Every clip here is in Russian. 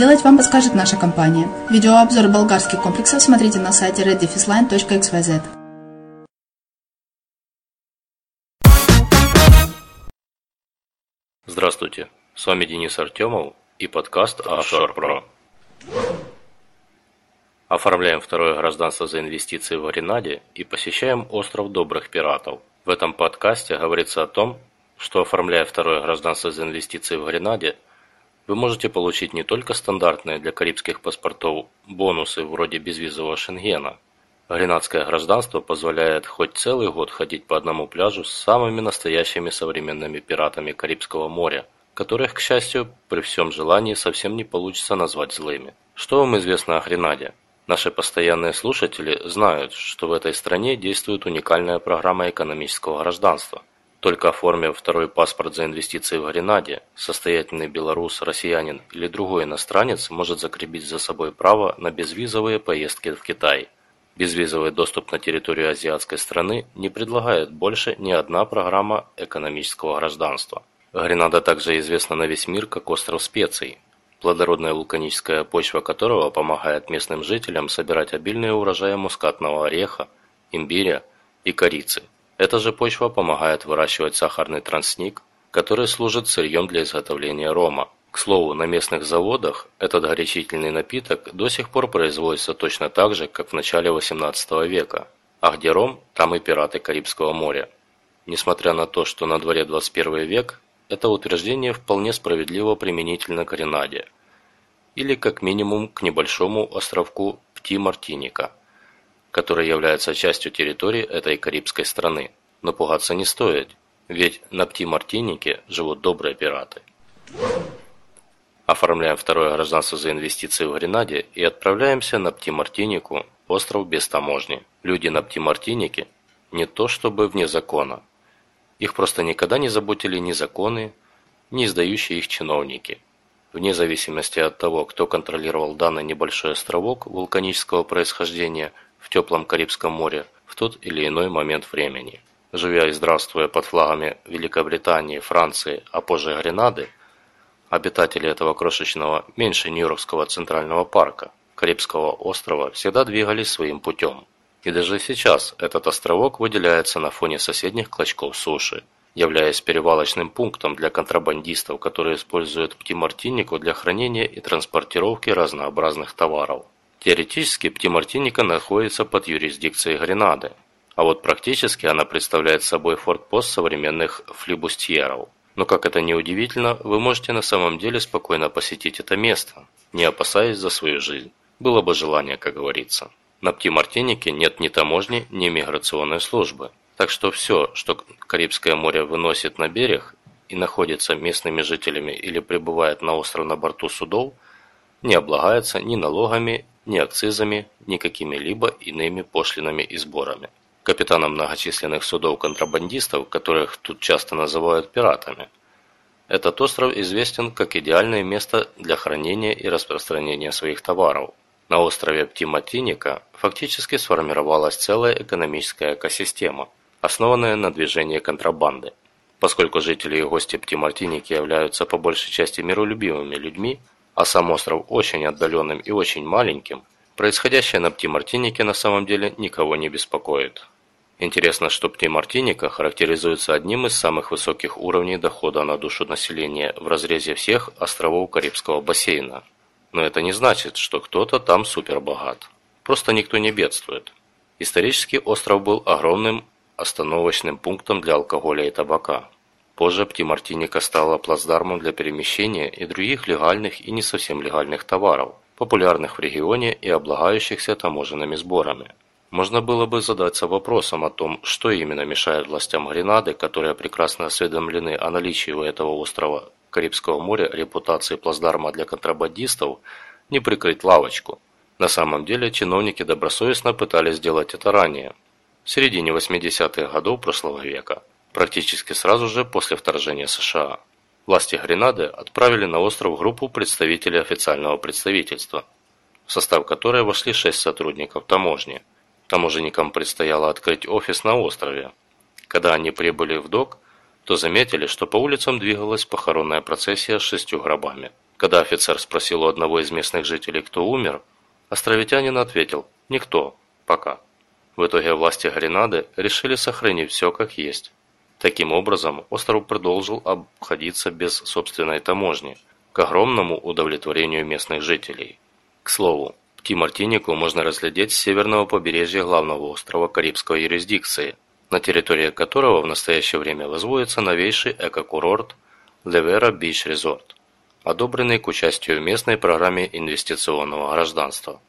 вам подскажет наша компания. Видеообзор болгарских комплексов смотрите на сайте reddefisline.xyz. Здравствуйте, с вами Денис Артемов и подкаст Offshore Pro. Оформляем второе гражданство за инвестиции в Аренаде и посещаем остров Добрых Пиратов. В этом подкасте говорится о том, что оформляя второе гражданство за инвестиции в Гренаде, вы можете получить не только стандартные для карибских паспортов бонусы вроде безвизового шенгена. Гренадское гражданство позволяет хоть целый год ходить по одному пляжу с самыми настоящими современными пиратами Карибского моря, которых, к счастью, при всем желании совсем не получится назвать злыми. Что вам известно о Гренаде? Наши постоянные слушатели знают, что в этой стране действует уникальная программа экономического гражданства. Только оформив второй паспорт за инвестиции в Гренаде, состоятельный белорус, россиянин или другой иностранец может закрепить за собой право на безвизовые поездки в Китай. Безвизовый доступ на территорию азиатской страны не предлагает больше ни одна программа экономического гражданства. Гренада также известна на весь мир как остров специй, плодородная вулканическая почва которого помогает местным жителям собирать обильные урожаи мускатного ореха, имбиря и корицы. Эта же почва помогает выращивать сахарный тростник, который служит сырьем для изготовления рома. К слову, на местных заводах этот горячительный напиток до сих пор производится точно так же, как в начале 18 века. А где ром, там и пираты Карибского моря. Несмотря на то, что на дворе 21 век, это утверждение вполне справедливо применительно к Ренаде, или как минимум к небольшому островку Пти-Мартиника, который является частью территории этой карибской страны. Но пугаться не стоит, ведь на Пти-Мартинике живут добрые пираты. Оформляем второе гражданство за инвестиции в Гренаде и отправляемся на Пти-Мартинику, остров без таможни. Люди на Пти-Мартинике не то чтобы вне закона, их просто никогда не заботили ни законы, ни издающие их чиновники. Вне зависимости от того, кто контролировал данный небольшой островок вулканического происхождения в теплом Карибском море в тот или иной момент времени. Живя и здравствуя под флагами Великобритании, Франции, а позже Гренады, обитатели этого крошечного, меньше Нью-Йоркского центрального парка, Карибского острова всегда двигались своим путем. И даже сейчас этот островок выделяется на фоне соседних клочков суши, являясь перевалочным пунктом для контрабандистов, которые используют Птимартиннику для хранения и транспортировки разнообразных товаров. Теоретически Птимартинника находится под юрисдикцией Гренады, а вот практически она представляет собой фортпост современных флибустьеров. Но как это ни удивительно, вы можете на самом деле спокойно посетить это место, не опасаясь за свою жизнь. Было бы желание, как говорится. На Пти-Мартинике нет ни таможни, ни миграционной службы. Так что все, что Карибское море выносит на берег и находится местными жителями или прибывает на остров на борту судов, не облагается ни налогами, ни акцизами, ни какими-либо иными пошлинами и сборами. Капитанам многочисленных судов-контрабандистов, которых тут часто называют пиратами, этот остров известен как идеальное место для хранения и распространения своих товаров. На острове Птиматиника фактически сформировалась целая экономическая экосистема, основанная на движении контрабанды. Поскольку жители и гости Птимартиники являются по большей части миролюбивыми людьми, а сам остров очень отдаленным и очень маленьким, происходящее на Птимартинике на самом деле никого не беспокоит. Интересно, что Птимартиника характеризуется одним из самых высоких уровней дохода на душу населения в разрезе всех островов Карибского бассейна – но это не значит, что кто-то там супербогат. Просто никто не бедствует. Исторически остров был огромным остановочным пунктом для алкоголя и табака. Позже Птимартиника стала плацдармом для перемещения и других легальных и не совсем легальных товаров, популярных в регионе и облагающихся таможенными сборами. Можно было бы задаться вопросом о том, что именно мешает властям Гренады, которые прекрасно осведомлены о наличии у этого острова Карибского моря репутации плацдарма для контрабандистов не прикрыть лавочку. На самом деле чиновники добросовестно пытались сделать это ранее, в середине 80-х годов прошлого века, практически сразу же после вторжения США. Власти Гренады отправили на остров группу представителей официального представительства, в состав которой вошли шесть сотрудников таможни. Таможенникам предстояло открыть офис на острове. Когда они прибыли в док, то заметили, что по улицам двигалась похоронная процессия с шестью гробами. Когда офицер спросил у одного из местных жителей, кто умер, островитянин ответил «Никто. Пока». В итоге власти Гренады решили сохранить все как есть. Таким образом, остров продолжил обходиться без собственной таможни, к огромному удовлетворению местных жителей. К слову, Птимартинику можно разглядеть с северного побережья главного острова Карибской юрисдикции – на территории которого в настоящее время возводится новейший эко-курорт Левера Бич Резорт, одобренный к участию в местной программе инвестиционного гражданства.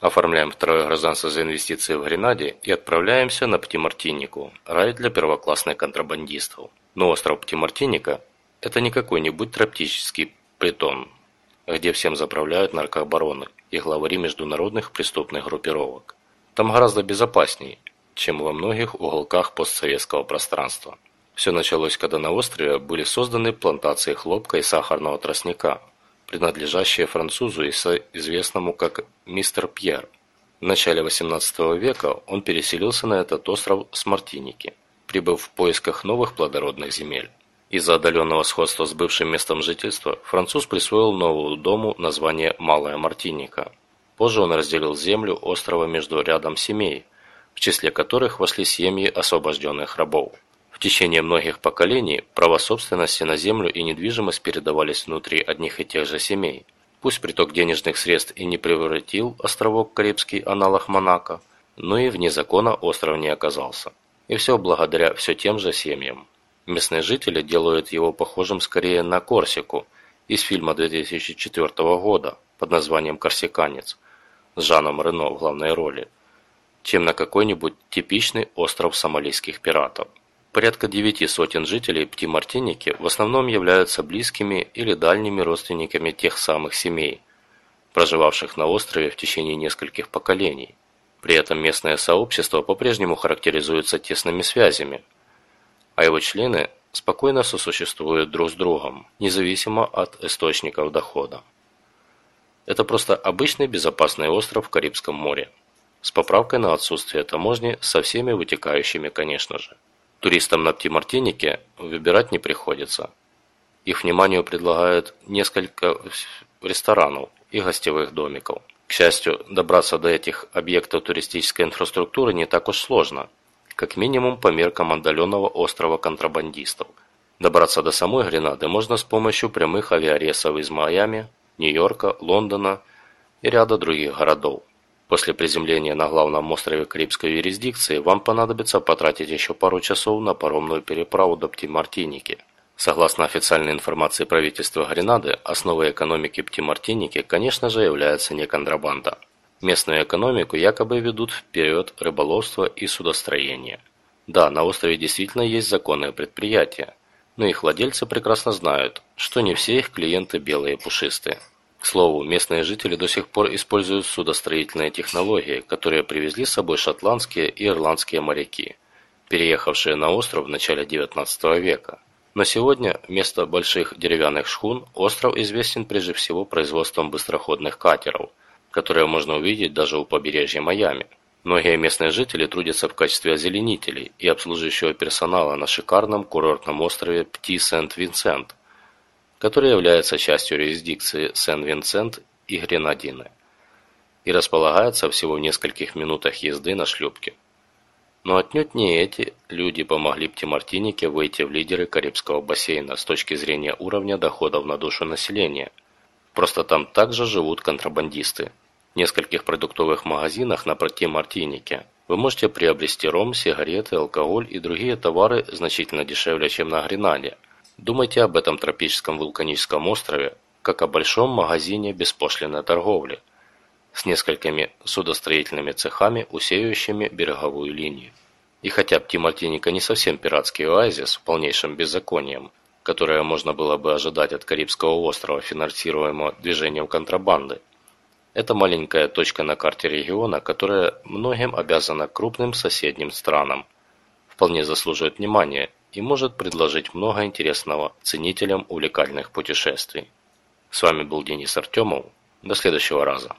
Оформляем второе гражданство за инвестиции в Гренаде и отправляемся на Птимартинику, рай для первоклассных контрабандистов. Но остров Птимартиника – это не какой-нибудь троптический притон, где всем заправляют наркообороны и главари международных преступных группировок. Там гораздо безопаснее, чем во многих уголках постсоветского пространства. Все началось, когда на острове были созданы плантации хлопка и сахарного тростника, принадлежащие французу, известному как мистер Пьер. В начале XVIII века он переселился на этот остров с Мартиники, прибыв в поисках новых плодородных земель. Из-за отдаленного сходства с бывшим местом жительства француз присвоил новому дому название Малая Мартиника. Позже он разделил землю острова между рядом семей, в числе которых вошли семьи освобожденных рабов. Течение многих поколений права собственности на землю и недвижимость передавались внутри одних и тех же семей. Пусть приток денежных средств и не превратил островок Карибский аналог Монако, но и вне закона остров не оказался. И все благодаря все тем же семьям. Местные жители делают его похожим скорее на Корсику из фильма 2004 года под названием «Корсиканец» с Жаном Рено в главной роли, чем на какой-нибудь типичный остров сомалийских пиратов. Порядка девяти сотен жителей Пти-Мартиники в основном являются близкими или дальними родственниками тех самых семей, проживавших на острове в течение нескольких поколений. При этом местное сообщество по-прежнему характеризуется тесными связями, а его члены спокойно сосуществуют друг с другом, независимо от источников дохода. Это просто обычный безопасный остров в Карибском море, с поправкой на отсутствие таможни со всеми вытекающими, конечно же. Туристам на Птимартинике выбирать не приходится. Их вниманию предлагают несколько ресторанов и гостевых домиков. К счастью, добраться до этих объектов туристической инфраструктуры не так уж сложно, как минимум по меркам отдаленного острова контрабандистов. Добраться до самой Гренады можно с помощью прямых авиарейсов из Майами, Нью-Йорка, Лондона и ряда других городов. После приземления на главном острове Карибской юрисдикции вам понадобится потратить еще пару часов на паромную переправу до Птимартиники. Согласно официальной информации правительства Гренады, основой экономики Птимартиники, конечно же, является не контрабанда. Местную экономику якобы ведут вперед рыболовство и судостроение. Да, на острове действительно есть законные предприятия, но их владельцы прекрасно знают, что не все их клиенты белые и пушистые. К слову, местные жители до сих пор используют судостроительные технологии, которые привезли с собой шотландские и ирландские моряки, переехавшие на остров в начале XIX века. Но сегодня вместо больших деревянных шхун остров известен прежде всего производством быстроходных катеров, которые можно увидеть даже у побережья Майами. Многие местные жители трудятся в качестве озеленителей и обслуживающего персонала на шикарном курортном острове Пти-Сент-Винсент, который является частью юрисдикции Сен-Винсент и Гренадины и располагается всего в нескольких минутах езды на шлюпке. Но отнюдь не эти люди помогли Птимартинике выйти в лидеры Карибского бассейна с точки зрения уровня доходов на душу населения. Просто там также живут контрабандисты. В нескольких продуктовых магазинах на Птимартинике вы можете приобрести ром, сигареты, алкоголь и другие товары значительно дешевле, чем на Гренаде – Думайте об этом тропическом вулканическом острове, как о большом магазине беспошлиной торговли, с несколькими судостроительными цехами, усеивающими береговую линию. И хотя Птимартиника не совсем пиратский оазис с полнейшим беззаконием, которое можно было бы ожидать от Карибского острова, финансируемого движением контрабанды, это маленькая точка на карте региона, которая многим обязана крупным соседним странам, вполне заслуживает внимания и может предложить много интересного ценителям увлекательных путешествий. С вами был Денис Артемов. До следующего раза.